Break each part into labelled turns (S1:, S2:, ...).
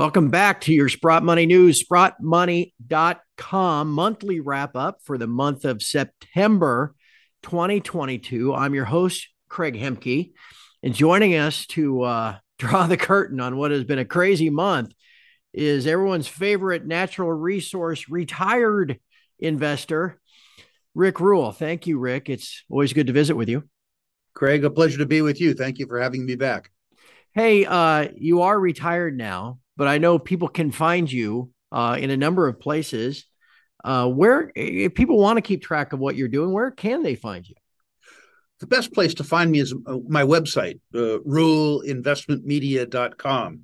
S1: Welcome back to your Sprott Money News, sprottmoney.com monthly wrap up for the month of September 2022. I'm your host, Craig Hemke, and joining us to uh, draw the curtain on what has been a crazy month is everyone's favorite natural resource retired investor, Rick Rule. Thank you, Rick. It's always good to visit with you.
S2: Craig, a pleasure to be with you. Thank you for having me back.
S1: Hey, uh, you are retired now but I know people can find you uh, in a number of places. Uh, where, if people want to keep track of what you're doing, where can they find you?
S2: The best place to find me is uh, my website, uh, ruleinvestmentmedia.com.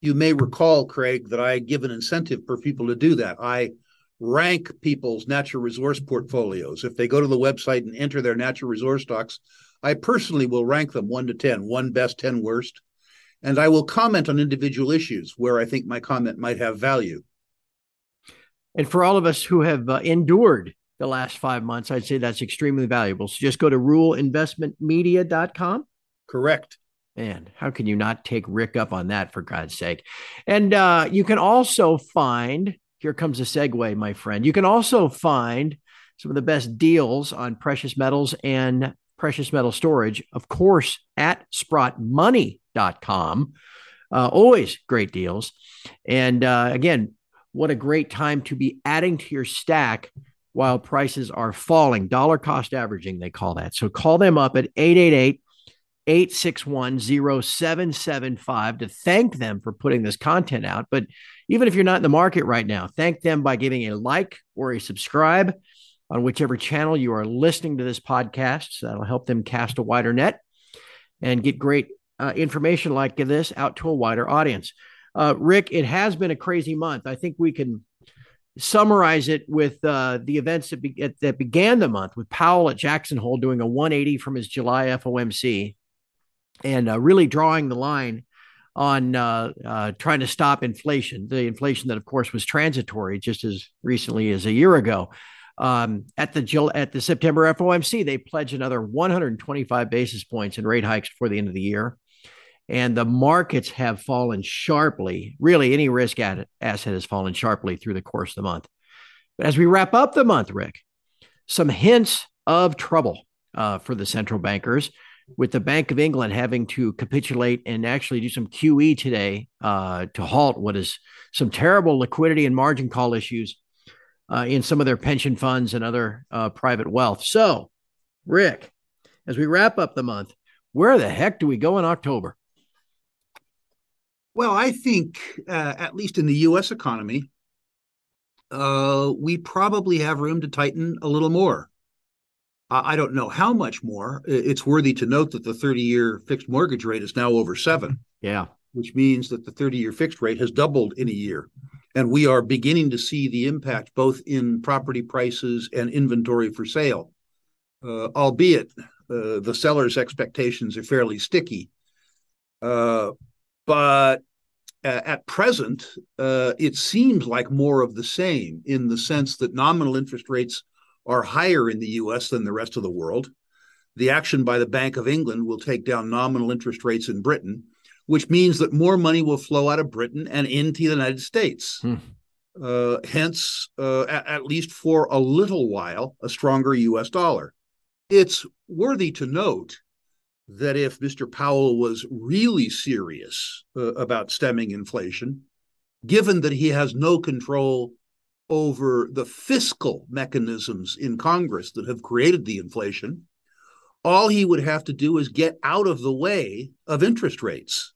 S2: You may recall, Craig, that I give an incentive for people to do that. I rank people's natural resource portfolios. If they go to the website and enter their natural resource stocks, I personally will rank them one to 10, one best, 10 worst and I will comment on individual issues where I think my comment might have value.
S1: And for all of us who have uh, endured the last five months, I'd say that's extremely valuable. So just go to ruleinvestmentmedia.com.
S2: Correct.
S1: Man, how can you not take Rick up on that for God's sake? And uh, you can also find, here comes a segue, my friend. You can also find some of the best deals on precious metals and precious metal storage, of course, at sprottmoney.com. Uh, always great deals. And uh, again, what a great time to be adding to your stack while prices are falling. Dollar cost averaging, they call that. So call them up at 888 861 0775 to thank them for putting this content out. But even if you're not in the market right now, thank them by giving a like or a subscribe on whichever channel you are listening to this podcast. So that'll help them cast a wider net and get great uh, information like this out to a wider audience. Uh, Rick, it has been a crazy month. I think we can summarize it with uh, the events that, be- that began the month with Powell at Jackson Hole doing a 180 from his July FOMC and uh, really drawing the line on uh, uh, trying to stop inflation, the inflation that, of course, was transitory just as recently as a year ago. Um, at the at the September FOMC, they pledged another 125 basis points in rate hikes before the end of the year, and the markets have fallen sharply. Really, any risk asset has fallen sharply through the course of the month. But as we wrap up the month, Rick, some hints of trouble uh, for the central bankers, with the Bank of England having to capitulate and actually do some QE today uh, to halt what is some terrible liquidity and margin call issues uh, in some of their pension funds and other uh, private wealth. So, Rick, as we wrap up the month, where the heck do we go in October?
S2: Well, I think, uh, at least in the U.S. economy, uh, we probably have room to tighten a little more. I don't know how much more. It's worthy to note that the 30 year fixed mortgage rate is now over seven.
S1: Yeah.
S2: Which means that the 30 year fixed rate has doubled in a year. And we are beginning to see the impact both in property prices and inventory for sale, uh, albeit uh, the seller's expectations are fairly sticky. Uh, but at present, uh, it seems like more of the same in the sense that nominal interest rates are higher in the US than the rest of the world. The action by the Bank of England will take down nominal interest rates in Britain which means that more money will flow out of Britain and into the United States. Hmm. Uh, hence, uh, at, at, least for a little while, a stronger US dollar. It's worthy to note that if Mr. Powell was really serious uh, about stemming inflation, given that he has no control over the fiscal mechanisms in Congress that have created the inflation, all he would have to do is get out of the way of interest rates.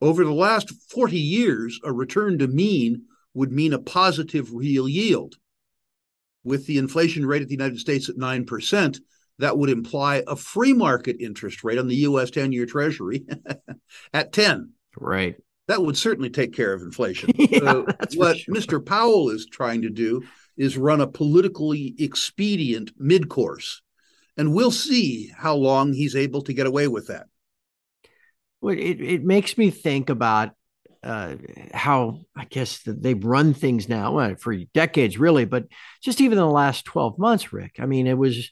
S2: Over the last 40 years, a return to mean would mean a positive real yield. With the inflation rate of the United States at 9%, that would imply a free market interest rate on the US 10 year Treasury at 10.
S1: Right.
S2: That would certainly take care of inflation.
S1: yeah, uh,
S2: what
S1: sure.
S2: Mr. Powell is trying to do is run a politically expedient mid course. And we'll see how long he's able to get away with that.
S1: Well, it, it makes me think about uh, how I guess they've run things now well, for decades, really, but just even in the last 12 months, Rick. I mean, it was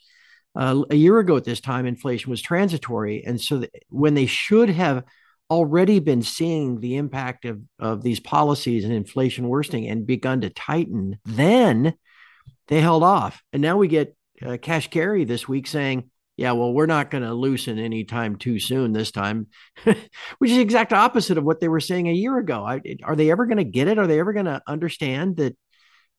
S1: uh, a year ago at this time, inflation was transitory. And so when they should have already been seeing the impact of, of these policies and inflation worsening and begun to tighten, then they held off. And now we get uh, Kashkari this week saying, yeah, well, we're not going to loosen anytime too soon this time, which is the exact opposite of what they were saying a year ago. I, are they ever going to get it? Are they ever going to understand that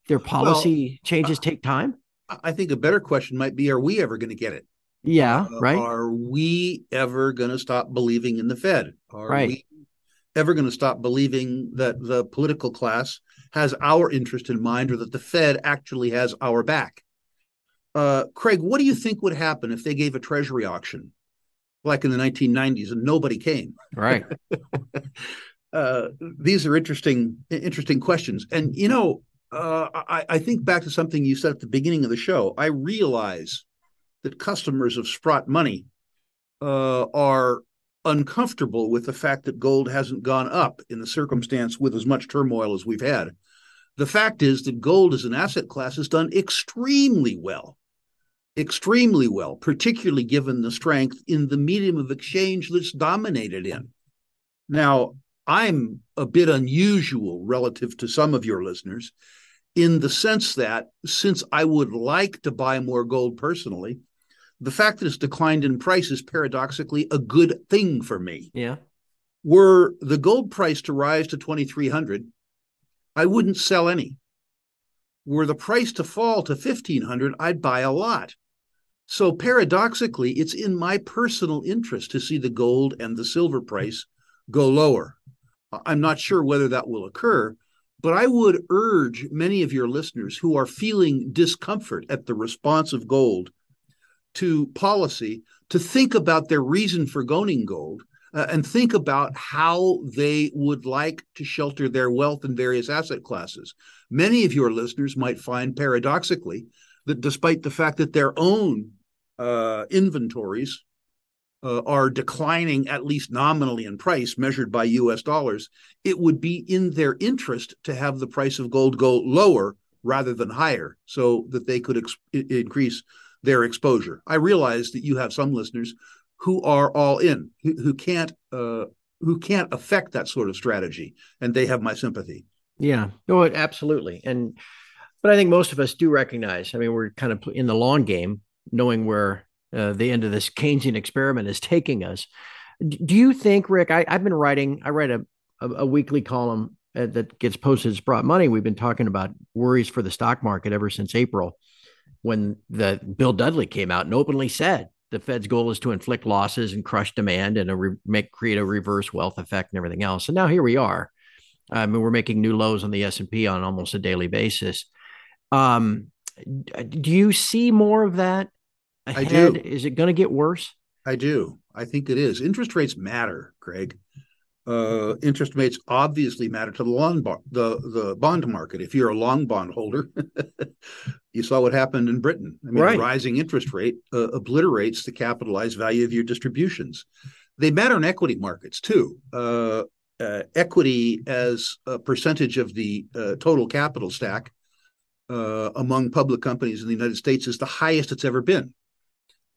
S1: their policy well, changes take time?
S2: I think a better question might be Are we ever going to get it?
S1: Yeah, uh, right.
S2: Are we ever going to stop believing in the Fed? Are
S1: right. we
S2: ever going to stop believing that the political class has our interest in mind or that the Fed actually has our back? Uh, Craig, what do you think would happen if they gave a treasury auction like in the 1990s and nobody came?
S1: Right.
S2: uh, these are interesting, interesting questions. And you know, uh, I, I, think back to something you said at the beginning of the show. I realize that customers of Sprott Money uh, are uncomfortable with the fact that gold hasn't gone up in the circumstance with as much turmoil as we've had. The fact is that gold as an asset class has done extremely well extremely well, particularly given the strength in the medium of exchange that's dominated in. Now, I'm a bit unusual relative to some of your listeners in the sense that since I would like to buy more gold personally, the fact that it's declined in price is paradoxically a good thing for me.
S1: Yeah.
S2: Were the gold price to rise to 2300, I wouldn't sell any. Were the price to fall to 1500, I'd buy a lot. So paradoxically, it's in my personal interest to see the gold and the silver price go lower. I'm not sure whether that will occur, but I would urge many of your listeners who are feeling discomfort at the response of gold to policy to think about their reason for owning gold uh, and think about how they would like to shelter their wealth in various asset classes. Many of your listeners might find paradoxically that despite the fact that their own uh, inventories uh, are declining at least nominally in price measured by US dollars, it would be in their interest to have the price of gold go lower rather than higher so that they could ex- increase their exposure. I realize that you have some listeners who are all in, who, who can't uh, who can't affect that sort of strategy, and they have my sympathy.
S1: Yeah, no, absolutely, and but I think most of us do recognize. I mean, we're kind of in the long game knowing where uh, the end of this Keynesian experiment is taking us. Do you think, Rick? I, have been writing. I write a a, a weekly column uh, that gets posted. It's Sprott Money. We've been talking about worries for the stock market ever since April, when the Bill Dudley came out and openly said the Fed's goal is to inflict losses and crush demand and a re- make create a reverse wealth effect and everything else. And now here we are. I mean, we're making new lows on the S and P on almost a daily basis. Um, do you see more of that ahead? I do. Is it going to get worse?
S2: I do. I think it is. Interest rates matter, Craig. Uh, interest rates obviously matter to the long bond, the the bond market. If you're a long bond holder, you saw what happened in Britain. I mean, right. rising interest rate uh, obliterates the capitalized value of your distributions. They matter in equity markets too. Uh, uh equity as a percentage of the uh, total capital stack uh, among public companies in the United States is the highest it's ever been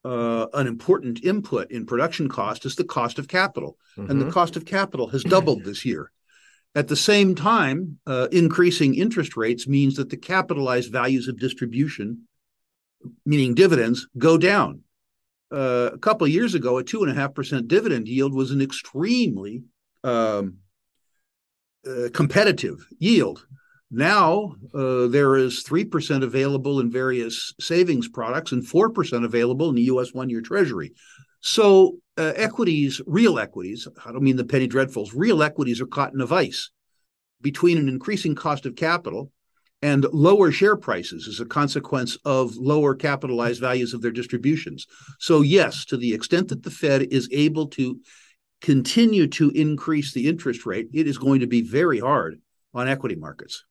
S2: uh, an important input in production cost is the cost of capital. Mm-hmm. And the mm-hmm. cost of capital has doubled this year. At the same time, uh, increasing interest rates means that the capitalized values of distribution, meaning dividends, go down. Uh, a couple of years ago, a two and a half percent dividend yield was an extremely um, uh, competitive yield. Now uh, there is 3% available in various savings products and 4% available in the US one year treasury. So uh, equities, real equities, I don't mean the penny dreadfuls, real equities are caught in a vice between an increasing cost of capital and lower share prices as a consequence of lower capitalized values of their distributions. So, yes, to the extent that the Fed is able to continue to increase the interest rate, it is going to be very hard on equity markets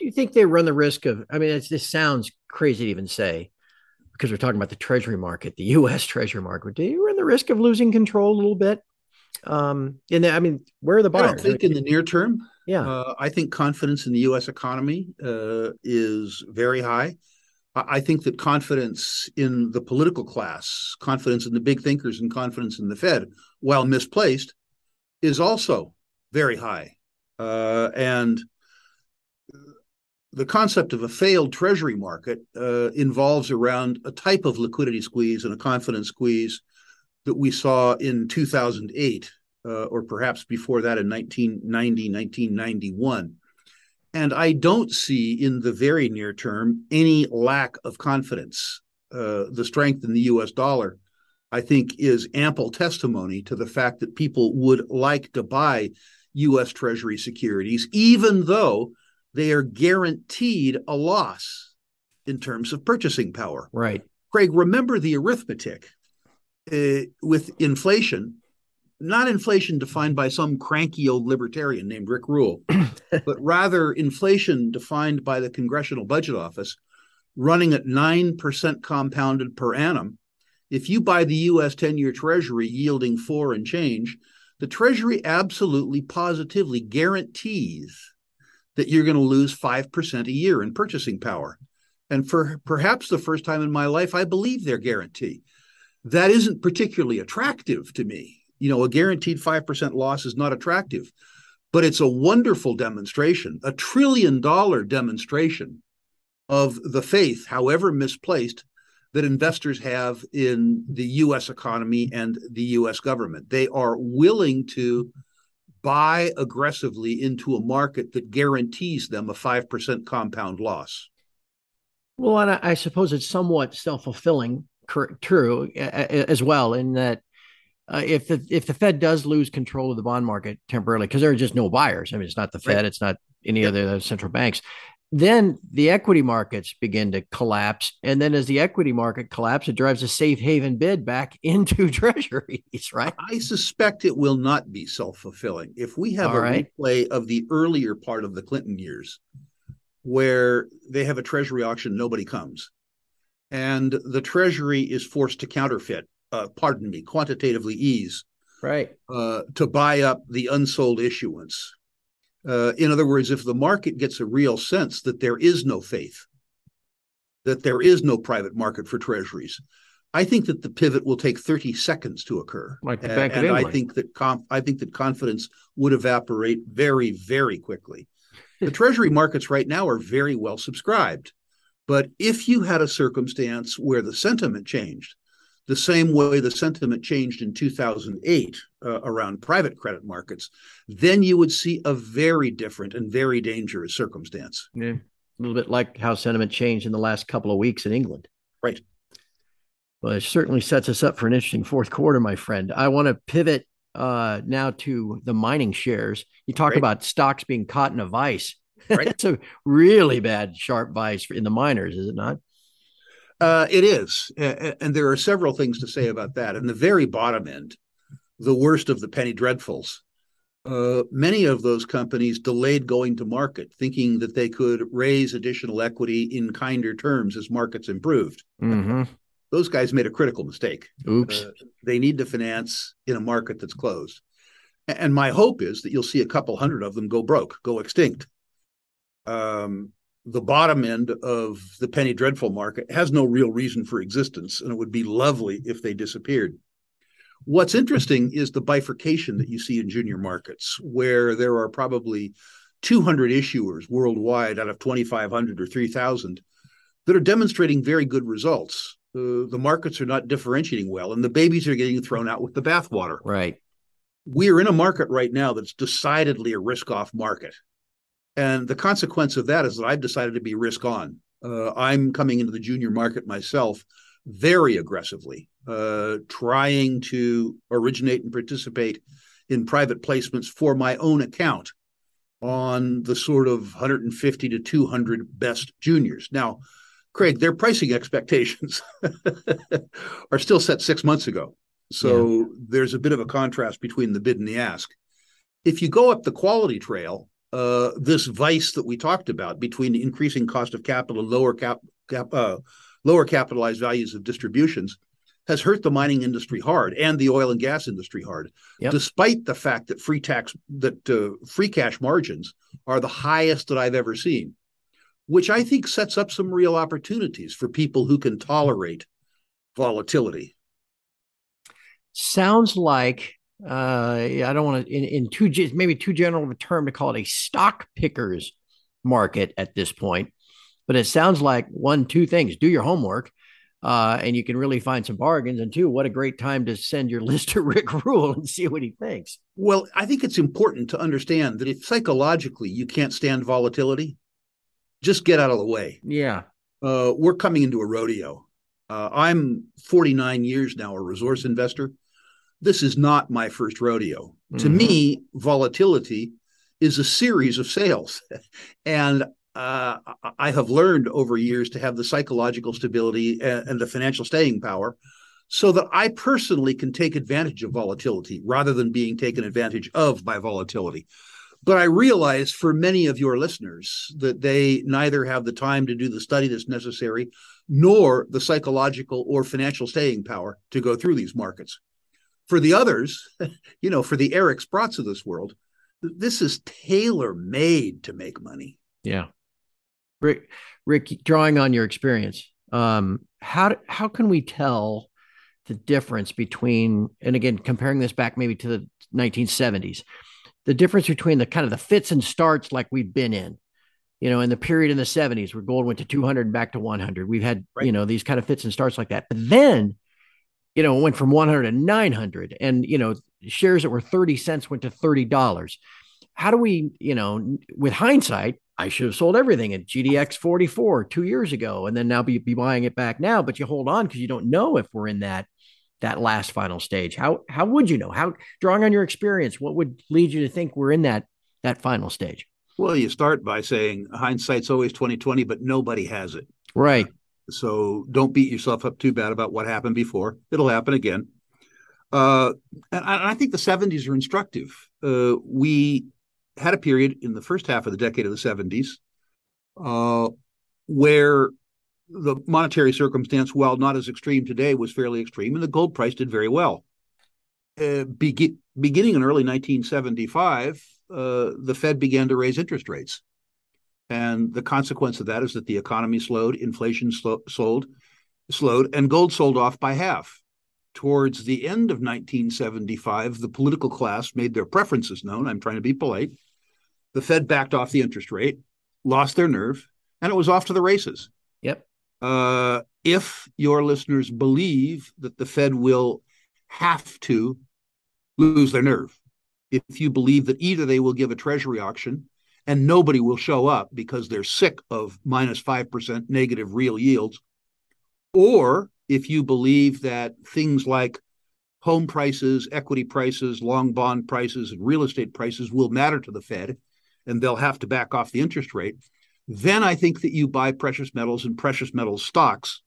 S1: do you think they run the risk of? I mean, this sounds crazy to even say because we're talking about the Treasury market, the U.S. Treasury market. Do you run the risk of losing control a little bit? Um, in the, I mean, where are the buyers? I
S2: don't think in the near term.
S1: Yeah,
S2: uh, I think confidence in the U.S. economy uh, is very high. I think that confidence in the political class, confidence in the big thinkers, and confidence in the Fed, while misplaced, is also very high. Uh, and the concept of a failed treasury market uh, involves around a type of liquidity squeeze and a confidence squeeze that we saw in 2008, uh, or perhaps before that in 1990, 1991. And I don't see in the very near term any lack of confidence. Uh, the strength in the US dollar, I think, is ample testimony to the fact that people would like to buy US Treasury securities, even though they are guaranteed a loss in terms of purchasing power.
S1: Right.
S2: Craig, remember the arithmetic uh, with inflation, not inflation defined by some cranky old libertarian named Rick Rule, but rather inflation defined by the Congressional Budget Office running at 9% compounded per annum. If you buy the US 10 year Treasury yielding four and change, the Treasury absolutely positively guarantees that you're going to lose 5% a year in purchasing power. And for perhaps the first time in my life, I believe their guarantee. That isn't particularly attractive to me. You know, a guaranteed 5% loss is not attractive, but it's a wonderful demonstration, a trillion dollar demonstration of the faith, however misplaced, that investors have in the US economy and the US government. They are willing to buy aggressively into a market that guarantees them a 5% compound loss.
S1: Well, and I, I suppose it's somewhat self fulfilling, true as well, in that uh, if the if the Fed does lose control of the bond market temporarily, because there are just no buyers. I mean, it's not the Fed, right. it's not any yep. other central banks then the equity markets begin to collapse. And then as the equity market collapses, it drives a safe haven bid back into treasuries, right?
S2: I suspect it will not be self fulfilling. If we have All a right. replay of the earlier part of the Clinton years, where they have a treasury auction, nobody comes. And the treasury is forced to counterfeit, uh, pardon me, quantitatively ease.
S1: Right.
S2: Uh, to buy up the unsold issuance uh, in other words, if the market gets a real sense that there is no faith, that there is no private market for treasuries, I think that the pivot will take 30 seconds to occur.
S1: Like the Bank
S2: and,
S1: of
S2: I think that conf- I think that confidence would evaporate very, very quickly. the treasury markets right now are very well subscribed. But if you had a circumstance where the sentiment changed, the same way the sentiment changed in 2008 uh, around private credit markets, then you would see a very different and very dangerous circumstance.
S1: Yeah, a little bit like how sentiment changed in the last couple of weeks in England.
S2: Right.
S1: Well, it certainly sets us up for an interesting fourth quarter, my friend. I want to pivot uh, now to the mining shares. You talk right. about stocks being caught in a vice. Right. it's a really bad sharp vice in the miners, is it not?
S2: Uh, it is. And there are several things to say about that. In the very bottom end, the worst of the penny dreadfuls, uh, many of those companies delayed going to market, thinking that they could raise additional equity in kinder terms as markets improved.
S1: Mm-hmm.
S2: Those guys made a critical mistake.
S1: Oops. Uh,
S2: they need to finance in a market that's closed. And my hope is that you'll see a couple hundred of them go broke, go extinct. Um, the bottom end of the penny dreadful market has no real reason for existence, and it would be lovely if they disappeared. What's interesting is the bifurcation that you see in junior markets, where there are probably 200 issuers worldwide out of 2,500 or 3,000 that are demonstrating very good results. Uh, the markets are not differentiating well, and the babies are getting thrown out with the bathwater.
S1: Right.
S2: We're in a market right now that's decidedly a risk off market. And the consequence of that is that I've decided to be risk on. Uh, I'm coming into the junior market myself very aggressively, uh, trying to originate and participate in private placements for my own account on the sort of 150 to 200 best juniors. Now, Craig, their pricing expectations are still set six months ago. So yeah. there's a bit of a contrast between the bid and the ask. If you go up the quality trail, uh, this vice that we talked about between increasing cost of capital and lower cap, cap uh, lower capitalized values of distributions has hurt the mining industry hard and the oil and gas industry hard, yep. despite the fact that free tax that uh, free cash margins are the highest that I've ever seen, which I think sets up some real opportunities for people who can tolerate volatility.
S1: Sounds like uh, I don't want to in, in too maybe too general of a term to call it a stock pickers market at this point, but it sounds like one, two things: do your homework, uh, and you can really find some bargains. And two, what a great time to send your list to Rick Rule and see what he thinks.
S2: Well, I think it's important to understand that if psychologically you can't stand volatility, just get out of the way.
S1: Yeah.
S2: Uh, we're coming into a rodeo. Uh, I'm 49 years now a resource investor. This is not my first rodeo. Mm-hmm. To me, volatility is a series of sales. and uh, I have learned over years to have the psychological stability and, and, the financial staying power so that I personally can take advantage of volatility rather than being taken advantage of by volatility. But I realize for many of your listeners that they neither have the time to do the study that's necessary nor the psychological or financial staying power to go through these markets. For the others, you know, for the Eric Sprott's of this world, this is tailor made to make money.
S1: Yeah. Rick, Rick, drawing on your experience, um, how how can we tell the difference between, and again, comparing this back maybe to the 1970s, the difference between the kind of the fits and starts like we've been in, you know, in the period in the 70s where gold went to 200 and back to 100. We've had, right. you know, these kind of fits and starts like that. But then, you know, it went from 100 to 900 and, you know, shares that were 30 cents went to $30. How do we, you know, with hindsight, I should have sold everything at GDX 44 two years ago and then now be, be buying it back now. But you hold on because you don't know if we're in that that last final stage. How how would you know? How drawing on your experience, what would lead you to think we're in that that final stage?
S2: Well, you start by saying hindsight's always 2020, but nobody has it.
S1: Right.
S2: So don't beat yourself up too bad about what happened before. It'll happen again. Uh, and I, think the 70s are instructive. Uh, we had a period in the first half of the decade of the 70s uh, where the monetary circumstance, while not as extreme today, was fairly extreme, and the gold price did very well. Uh, be- beginning in early 1975, uh, the Fed began to raise interest rates. And the consequence of that is that the economy slowed, inflation sl- sold, slowed, and gold sold off by half. Towards the end of 1975, the political class made their preferences known. I'm trying to be polite. The Fed backed off the interest rate, lost their nerve, and it was off to the races.
S1: Yep.
S2: Uh, if your listeners believe that the Fed will have to lose their nerve, if you believe that either they will give a treasury auction and nobody will show up because they're sick of minus 5% negative real yields, or if you believe that things like home prices, equity prices, long bond prices, and real estate prices will matter to the Fed, and they'll have to back off the interest rate, then I think that you buy precious metals and precious metals stocks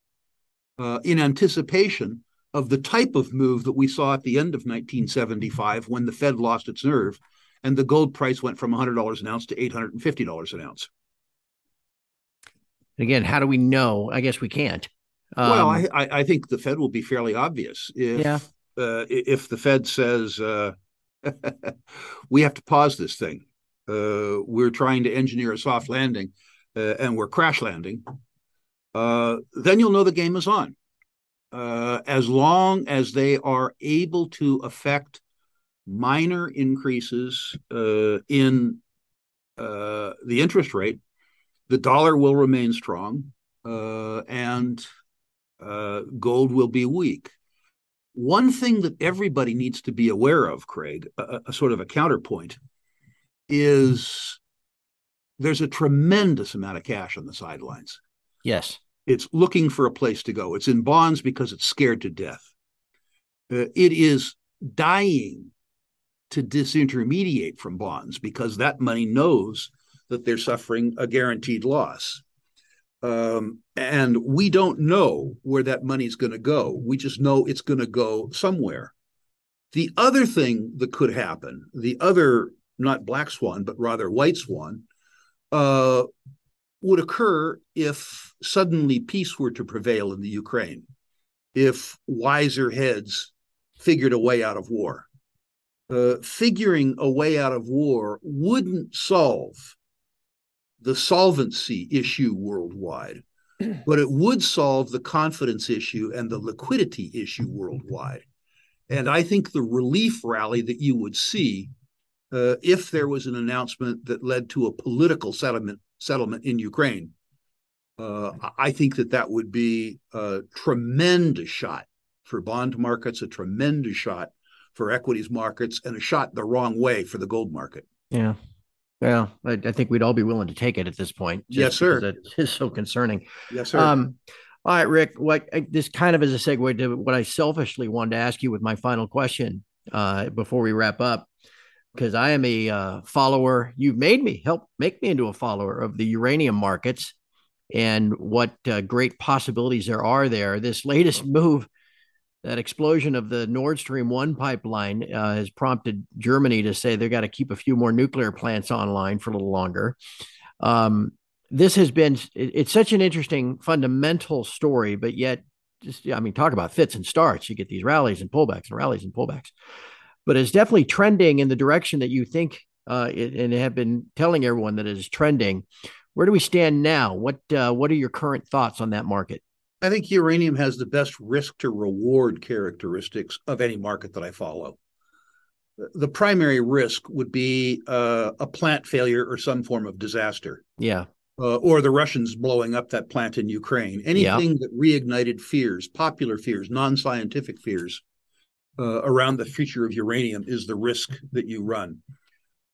S2: uh, in anticipation of the type of move that we saw at the end of 1975 when the Fed lost its nerve and the gold price went from $100 an ounce to $850 an ounce.
S1: Again, how do we know? I guess we can't.
S2: Um, well, I, I, think the Fed will be fairly obvious. If,
S1: yeah.
S2: Uh, if the Fed says uh, we have to pause this thing, uh, we're trying to engineer a soft landing, uh, and we're crash landing, uh, then you'll know the game is on. Uh, as long as they are able to affect minor increases uh, in uh, the interest rate, the dollar will remain strong uh, and gold will be weak. One thing that everybody needs to be aware of, Craig, a, a sort of a counterpoint, is there's a tremendous amount of cash on the sidelines.
S1: Yes.
S2: It's looking for a place to go. It's in bonds because it's scared to death. Uh, it is dying to disintermediate from bonds because that money knows that they're suffering a guaranteed loss. Um, and we don't know where that money is going to go. We just know it's going to go somewhere. The other thing that could happen, the other, not black swan, but rather white swan, uh, would occur if suddenly peace were to prevail in the Ukraine, if wiser heads figured a way out of war. Uh, figuring a way out of war wouldn't solve the solvency issue worldwide, but it would solve the confidence issue and the liquidity issue worldwide. And I think the relief rally that you would see uh, if there was an announcement that led to a political settlement settlement in Ukraine, uh, I think that that would be a tremendous shot for bond markets, a tremendous shot for equities markets, and a shot the wrong way for the gold market.
S1: Yeah. Well, I, I think we'd all be willing to take it at this point.
S2: Yes, sir.
S1: It is so concerning.
S2: Yes, sir.
S1: Um, all right, Rick. What this kind of is a segue to what I selfishly wanted to ask you with my final question uh, before we wrap up, because I am a uh, follower. You've made me help make me into a follower of the uranium markets and what uh, great possibilities there are there. This latest move, that explosion of the Nord Stream one pipeline, uh, has prompted Germany to say they've got to keep a few more nuclear plants online for a little longer. Um, this has been it's such an interesting fundamental story, but yet just I mean, talk about fits and starts. You get these rallies and pullbacks and rallies and pullbacks, but it's definitely trending in the direction that you think uh, it, and have been telling everyone that it is trending. Where do we stand now? What uh, what are your current thoughts on that market?
S2: I think uranium has the best risk to reward characteristics of any market that I follow. The primary risk would be uh, a plant failure or some form of disaster.
S1: Yeah
S2: uh, or the Russians blowing up that plant in Ukraine. Anything yeah. that reignited fears, popular fears, non scientific fears uh, around the future of uranium is the risk that you run.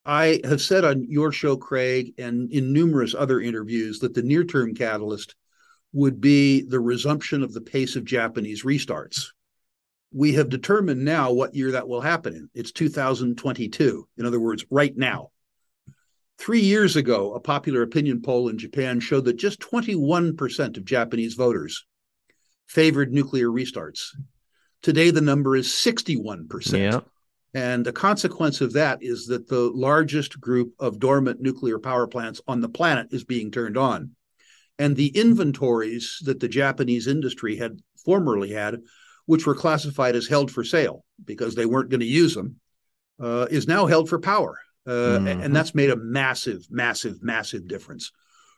S2: I have said on your show, Craig, and in numerous other interviews that the near term catalyst would be the resumption of the pace of Japanese restarts. We have determined now what year that will happen in. It's 2022. In other words, right now. Three years ago, a popular opinion poll in Japan showed that just 21% of Japanese voters favored nuclear restarts. Today, the number is 61%.
S1: Yeah.
S2: And the consequence of that is that the largest group of dormant nuclear power plants on the planet is being turned on. And the inventories that the Japanese industry had formerly had, which were classified as held for sale because they weren't going to use them, uh, is now held for power. Uh, mm-hmm. And that's made a massive, massive, massive difference.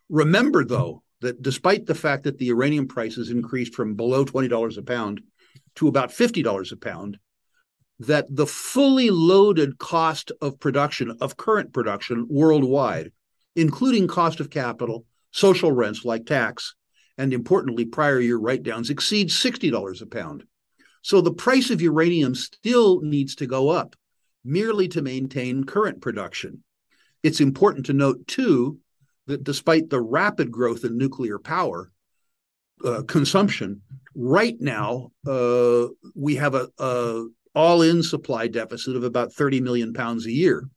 S2: Remember, though, that despite the fact that the uranium prices increased from below $20 a pound to about $50 a pound, that the fully loaded cost of production, of current production worldwide, including cost of capital, social rents like tax, and importantly, prior year write downs, exceed $60 a pound. So the price of uranium still needs to go up merely to maintain current production. It's important to note, too, that despite the rapid growth in nuclear power uh, consumption, right now uh, we have a, a all-in supply deficit of about 30 million pounds a year.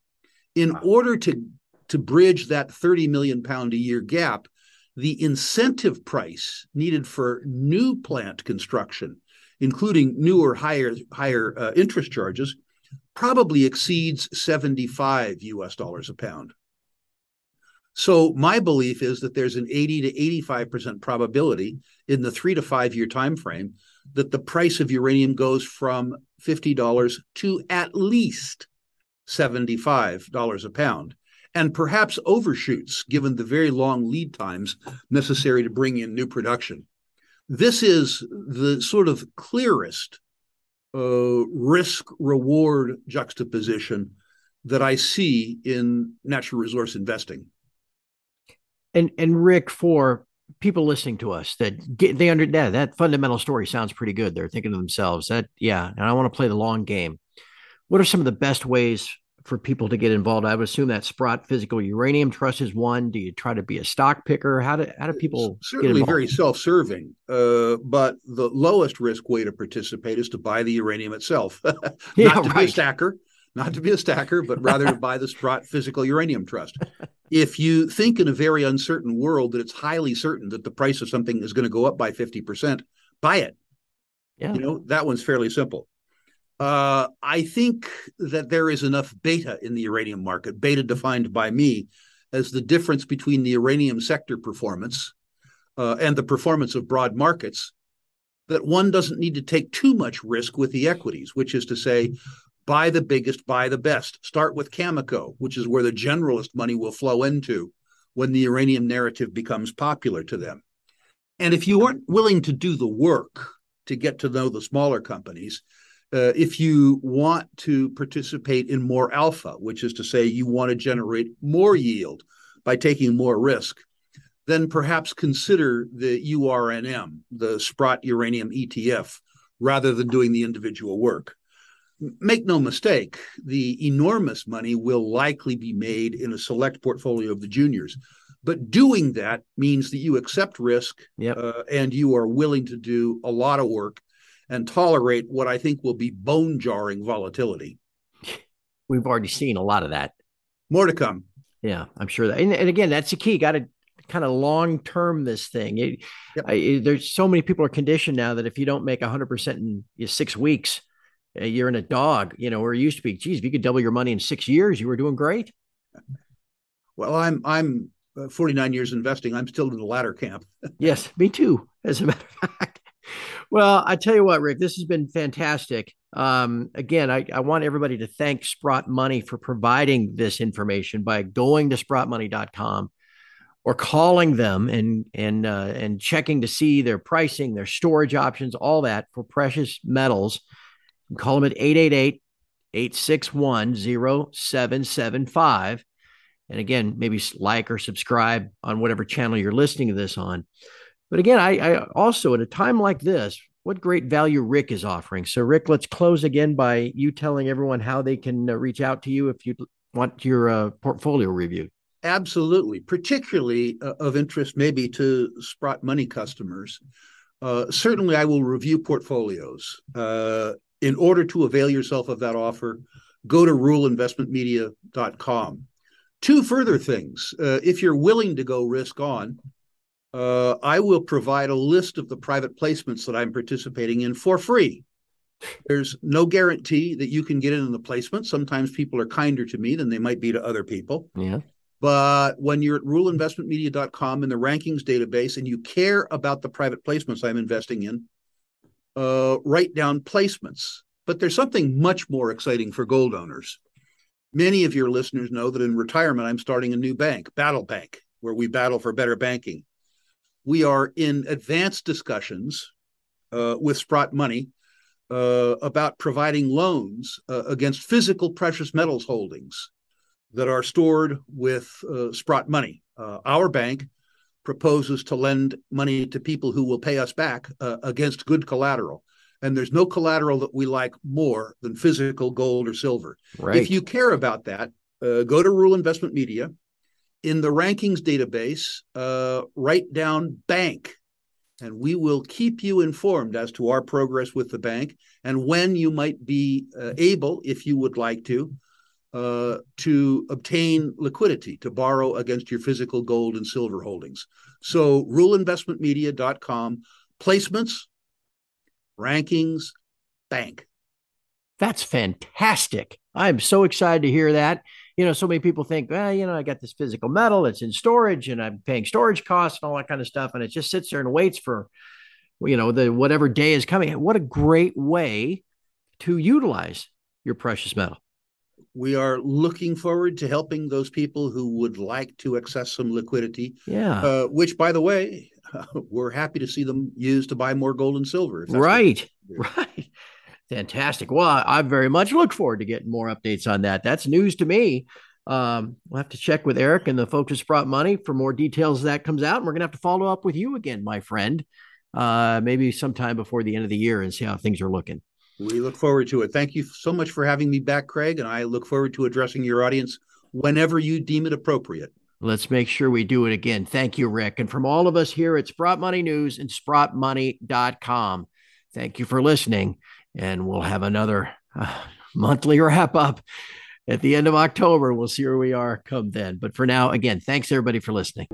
S2: In order to to bridge that 30 million pound a year gap, the incentive price needed for new plant construction, including newer higher higher uh, interest charges, probably exceeds 75 US dollars a pound. So my belief is that there's an 80 to 85% probability in the 3 to 5 year time frame that the price of uranium goes from $50 to at least $75 a pound and perhaps overshoots given the very long lead times necessary to bring in new production. This is the sort of clearest uh, risk reward juxtaposition that I see in natural resource investing.
S1: And and Rick, for people listening to us that get they under that that fundamental story sounds pretty good. They're thinking to themselves that yeah, and I want to play the long game. What are some of the best ways for people to get involved? I would assume that Sprott Physical Uranium Trust is one. Do you try to be a stock picker? How do how do people
S2: certainly very self-serving? Uh, but the lowest risk way to participate is to buy the uranium itself, not
S1: yeah,
S2: to right. be a stacker, not to be a stacker, but rather to buy the Sprott Physical Uranium Trust. if you think in a very uncertain world that it's highly certain that the price of something is going to go up by fifty percent, buy it. Yeah. You know that one's fairly simple. Uh, I think that there is enough beta in the uranium market, beta defined by me as the difference between the uranium sector performance uh, and the performance of broad markets, that one doesn't need to take too much risk with the equities, which is to say, buy the biggest, buy the best. Start with Cameco, which is where the generalist money will flow into when the uranium narrative becomes popular to them. And if you aren't willing to do the work to get to know the smaller companies, Uh, if you want to participate in more alpha, which is to say you want to generate more yield by taking more risk, then perhaps consider the URNM, the Sprott Uranium ETF, rather than doing the individual work. Make no mistake, the enormous money will likely be made in a select portfolio of the juniors. But doing that means that you accept risk
S1: yep.
S2: uh, and you are willing to do a lot of work and tolerate what I think will be bone jarring volatility.
S1: We've already seen a lot of that.
S2: More to come.
S1: Yeah, I'm sure that. And, and again, that's the key. Got to kind of long term this thing. It, yep. I, there's so many people are conditioned now that if you don't make 100% in six weeks, uh, you're in a dog. You know, where it used to be, geez, if you could double your money in six years, you were doing great.
S2: Well, I'm I'm uh, 49 years investing. I'm still in the latter camp.
S1: yes, me too. As a matter of fact. Well, I tell you what, Rick, this has been fantastic. Um, again, I, I want everybody to thank Sprott Money for providing this information by going to sprottmoney.com or calling them and and uh, and checking to see their pricing, their storage options, all that for precious metals. call them at 888 861 0775. And again, maybe like or subscribe on whatever channel you're listening to this on. But again, I, I also at a time like this, what great value Rick is offering. So, Rick, let's close again by you telling everyone how they can uh, reach out to you if you want your uh, portfolio reviewed.
S2: Absolutely, particularly uh, of interest maybe to Sprott Money customers. Uh, certainly, I will review portfolios. Uh, in order to avail yourself of that offer, go to ruleinvestmentmedia.com. Two further things. Uh, if you're willing to go risk on, uh, I will provide a list of the private placements that I'm participating in for free. There's no guarantee that you can get in the placement. Sometimes people are kinder to me than they might be to other people.
S1: Yeah.
S2: But when you're at ruleinvestmentmedia.com in the rankings database and you care about the private placements I'm investing in, uh, write down placements. But there's something much more exciting for gold owners. Many of your listeners know that in retirement, I'm starting a new bank, Battle Bank, where we battle for better banking we are in advanced discussions uh, with Sprott Money uh, about providing loans uh, against physical precious metals holdings that are stored with uh, Sprott Money. Uh, our bank proposes to lend money to people who will pay us back uh, against good collateral. And there's no collateral that we like more than physical gold or silver.
S1: Right.
S2: If you care about that, go to Rule Investment Media in the rankings database, uh, write down bank, and we will keep you informed as to our progress with the bank and when you might be uh, able, if you would like to, uh, to obtain liquidity to borrow against your physical gold and silver holdings. So, ruleinvestmentmedia.com, placements, rankings, bank.
S1: That's fantastic. I'm so excited to hear that you know, so many people think, well, you know, I got this physical metal, it's in storage, and I'm paying storage costs and all that kind of stuff, and it just sits there and waits for, you know, the whatever day is coming. What a great way to utilize your precious metal.
S2: We are looking forward to helping those people who would like to access some liquidity.
S1: Yeah.
S2: Uh, which, by the way, we're happy to see them use to buy more gold and silver.
S1: Right. Right. Fantastic. Well, I very much look forward to getting more updates on that. That's news to me. Um, we'll have to check with Eric and the folks at Sprott Money for more details that comes out. And we're going to have to follow up with you again, my friend, uh, maybe sometime before the end of the year and see how things are looking.
S2: We look forward to it. Thank you so much for having me back, Craig. And I look forward to addressing your audience whenever you deem it appropriate.
S1: Let's make sure we do it again. Thank you, Rick. And from all of us here at Sprott Money News and sprottmoney.com, thank you for listening and we'll have another uh, monthly wrap up at the end of October. We'll see where we are come then. But for now, again, thanks everybody for listening.